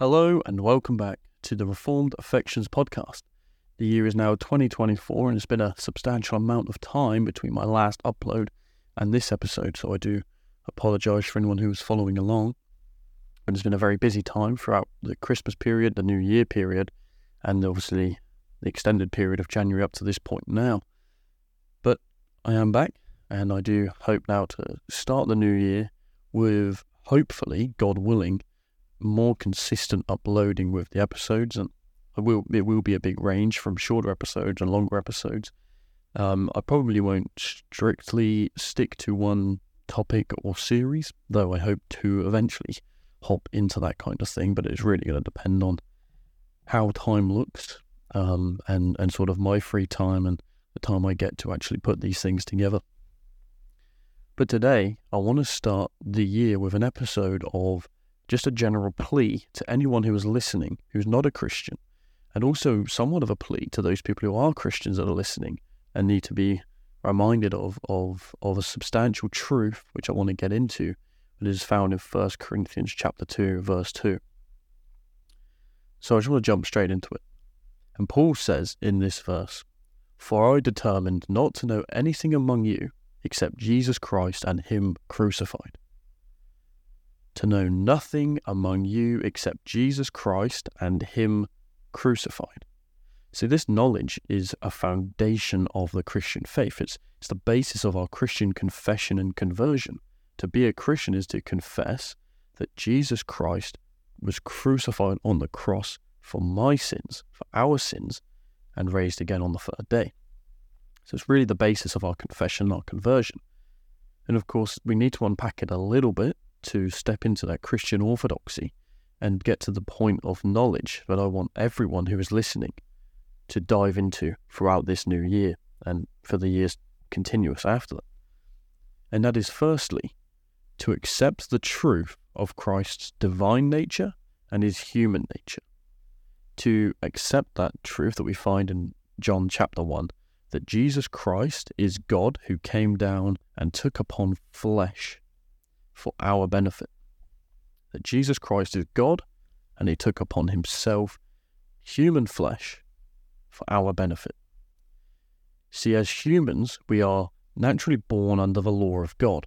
Hello and welcome back to the Reformed Affections podcast. The year is now 2024 and it's been a substantial amount of time between my last upload and this episode, so I do apologise for anyone who was following along. But it's been a very busy time throughout the Christmas period, the New Year period, and obviously the extended period of January up to this point now. But I am back and I do hope now to start the new year with hopefully, God willing, more consistent uploading with the episodes, and it will it will be a big range from shorter episodes and longer episodes. Um, I probably won't strictly stick to one topic or series, though I hope to eventually hop into that kind of thing. But it's really going to depend on how time looks um, and and sort of my free time and the time I get to actually put these things together. But today, I want to start the year with an episode of just a general plea to anyone who is listening who's not a Christian, and also somewhat of a plea to those people who are Christians that are listening and need to be reminded of of of a substantial truth which I want to get into that is found in 1 Corinthians chapter 2 verse 2. So I just want to jump straight into it. And Paul says in this verse, For I determined not to know anything among you except Jesus Christ and Him crucified to know nothing among you except Jesus Christ and Him crucified. So, this knowledge is a foundation of the Christian faith. It's, it's the basis of our Christian confession and conversion. To be a Christian is to confess that Jesus Christ was crucified on the cross for my sins, for our sins, and raised again on the third day. So, it's really the basis of our confession, our conversion. And of course, we need to unpack it a little bit to step into that Christian orthodoxy and get to the point of knowledge that I want everyone who is listening to dive into throughout this new year and for the years continuous after that. And that is firstly to accept the truth of Christ's divine nature and his human nature. To accept that truth that we find in John chapter 1 that Jesus Christ is God who came down and took upon flesh for our benefit. That Jesus Christ is God and he took upon himself human flesh for our benefit. See, as humans, we are naturally born under the law of God.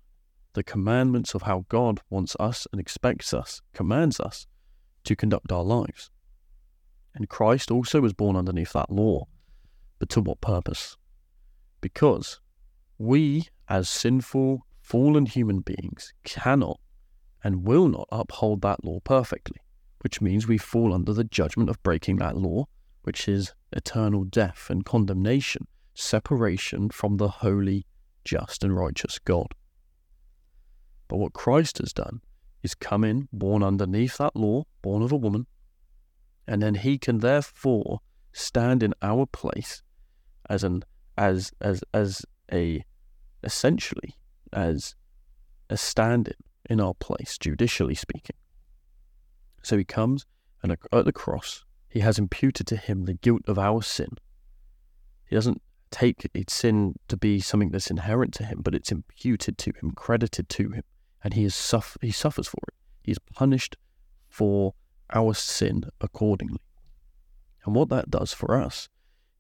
The commandments of how God wants us and expects us, commands us to conduct our lives. And Christ also was born underneath that law. But to what purpose? Because we, as sinful, fallen human beings cannot and will not uphold that law perfectly, which means we fall under the judgment of breaking that law, which is eternal death and condemnation, separation from the holy, just, and righteous God. But what Christ has done is come in, born underneath that law, born of a woman, and then he can therefore stand in our place as an as as as a essentially as a stand in our place, judicially speaking. So he comes, and at the cross, he has imputed to him the guilt of our sin. He doesn't take sin to be something that's inherent to him, but it's imputed to him, credited to him, and he is suffer- he suffers for it. He is punished for our sin accordingly. And what that does for us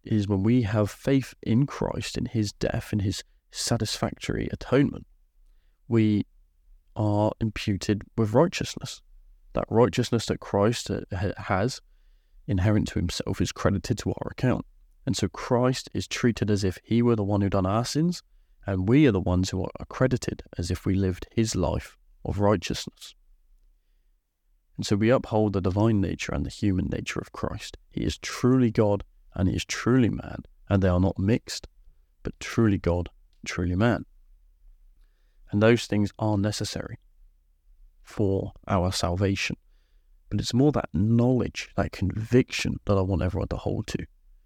is when we have faith in Christ, in his death, in his satisfactory atonement, we are imputed with righteousness. That righteousness that Christ uh, has inherent to himself is credited to our account. And so Christ is treated as if he were the one who done our sins, and we are the ones who are accredited as if we lived his life of righteousness. And so we uphold the divine nature and the human nature of Christ. He is truly God and he is truly man, and they are not mixed, but truly God, truly man. And those things are necessary for our salvation. But it's more that knowledge, that conviction that I want everyone to hold to.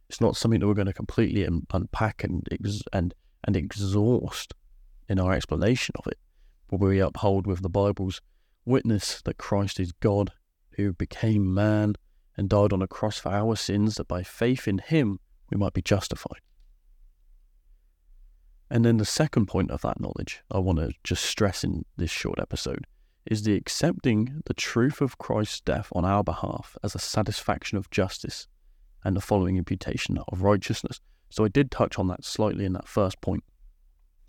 It's not something that we're going to completely unpack and ex- and and exhaust in our explanation of it, but we uphold with the Bible's witness that Christ is God who became man and died on a cross for our sins, that by faith in him we might be justified. And then the second point of that knowledge I want to just stress in this short episode is the accepting the truth of Christ's death on our behalf as a satisfaction of justice and the following imputation of righteousness. So I did touch on that slightly in that first point.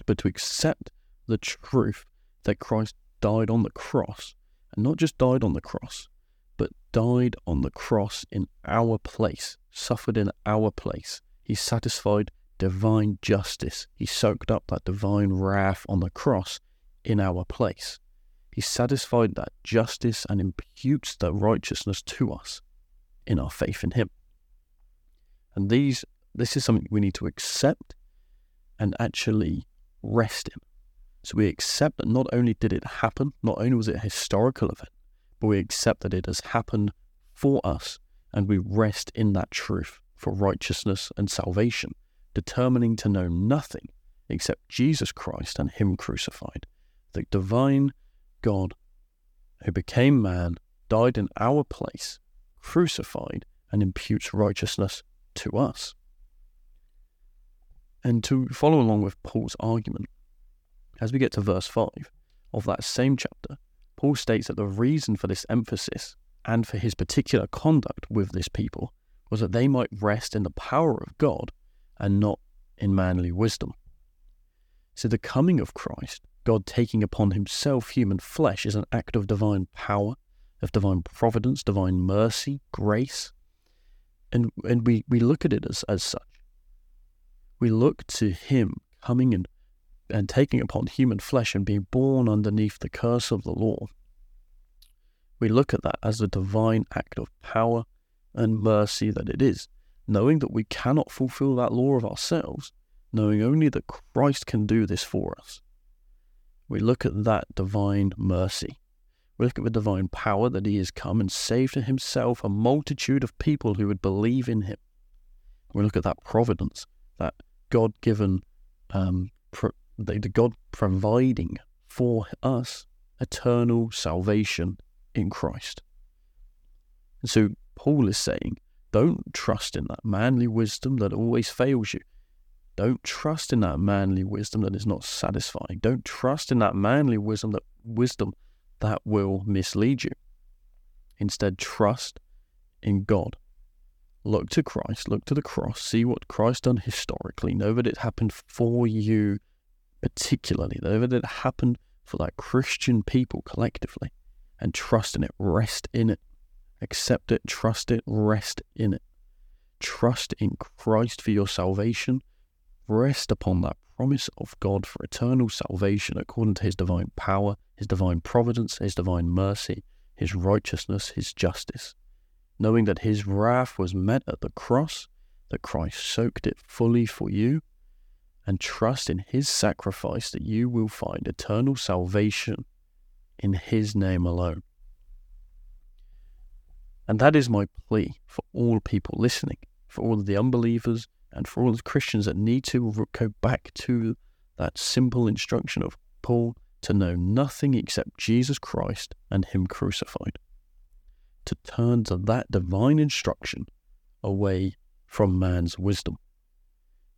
But to accept the truth that Christ died on the cross, and not just died on the cross, but died on the cross in our place, suffered in our place. He satisfied divine justice. He soaked up that divine wrath on the cross in our place. He satisfied that justice and imputes that righteousness to us in our faith in Him. And these, this is something we need to accept and actually rest in. So we accept that not only did it happen, not only was it a historical event, but we accept that it has happened for us and we rest in that truth for righteousness and salvation, determining to know nothing except Jesus Christ and Him crucified, the divine God who became man, died in our place, crucified, and imputes righteousness to us. And to follow along with Paul's argument, as we get to verse 5 of that same chapter, Paul states that the reason for this emphasis and for his particular conduct with this people was that they might rest in the power of God and not in manly wisdom. So the coming of Christ God taking upon himself human flesh is an act of divine power, of divine providence, divine mercy, grace. And, and we, we look at it as, as such. We look to him coming and, and taking upon human flesh and being born underneath the curse of the law. We look at that as a divine act of power and mercy that it is, knowing that we cannot fulfill that law of ourselves, knowing only that Christ can do this for us we look at that divine mercy. We look at the divine power that he has come and saved to himself a multitude of people who would believe in him. We look at that providence, that God given, um, pro- the, God providing for us eternal salvation in Christ. And so Paul is saying, don't trust in that manly wisdom that always fails you. Don't trust in that manly wisdom that is not satisfying. Don't trust in that manly wisdom that wisdom that will mislead you. Instead, trust in God. Look to Christ, look to the cross, see what Christ done historically, know that it happened for you particularly, know that it happened for that Christian people collectively, and trust in it, rest in it, accept it, trust it, rest in it. Trust in Christ for your salvation rest upon that promise of God for eternal salvation according to his divine power, his divine providence, his divine mercy, his righteousness, his justice, knowing that his wrath was met at the cross, that Christ soaked it fully for you, and trust in his sacrifice that you will find eternal salvation in his name alone. And that is my plea for all people listening, for all the unbelievers, and for all the Christians that need to go back to that simple instruction of Paul to know nothing except Jesus Christ and Him crucified, to turn to that divine instruction away from man's wisdom.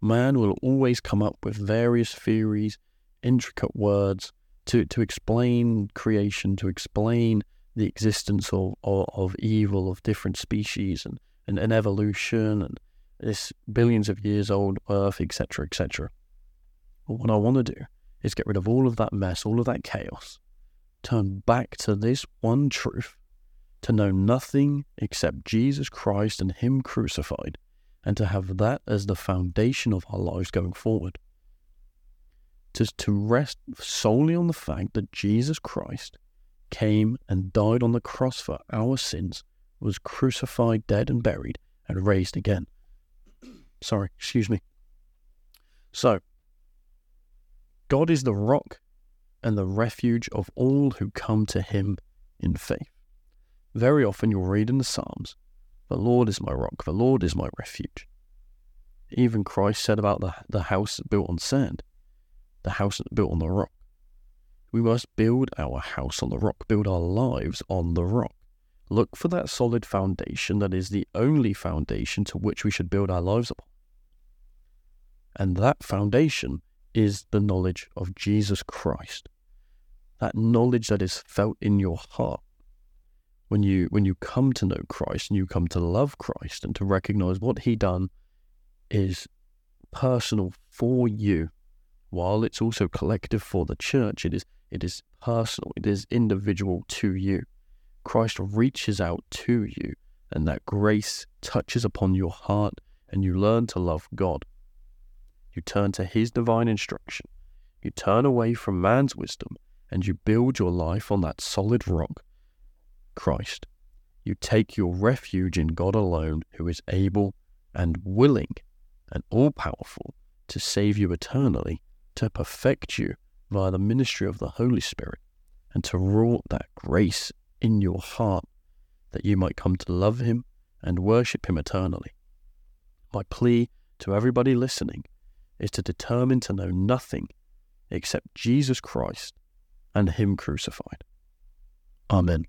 Man will always come up with various theories, intricate words to, to explain creation, to explain the existence of, of, of evil, of different species and, and, and evolution and this billions of years old Earth, etc., etc. But what I want to do is get rid of all of that mess, all of that chaos, turn back to this one truth to know nothing except Jesus Christ and Him crucified, and to have that as the foundation of our lives going forward. To, to rest solely on the fact that Jesus Christ came and died on the cross for our sins, was crucified, dead, and buried, and raised again. Sorry, excuse me. So, God is the rock and the refuge of all who come to him in faith. Very often you'll read in the Psalms, The Lord is my rock, the Lord is my refuge. Even Christ said about the, the house built on sand, the house built on the rock. We must build our house on the rock, build our lives on the rock. Look for that solid foundation that is the only foundation to which we should build our lives upon. And that foundation is the knowledge of Jesus Christ. that knowledge that is felt in your heart when you when you come to know Christ and you come to love Christ and to recognize what he done is personal for you while it's also collective for the church it is it is personal. It is individual to you. Christ reaches out to you and that grace touches upon your heart and you learn to love God. You turn to his divine instruction. You turn away from man's wisdom and you build your life on that solid rock, Christ. You take your refuge in God alone, who is able and willing and all powerful to save you eternally, to perfect you via the ministry of the Holy Spirit, and to wrought that grace in your heart that you might come to love Him and worship Him eternally. My plea to everybody listening is to determine to know nothing except Jesus Christ and Him crucified. Amen.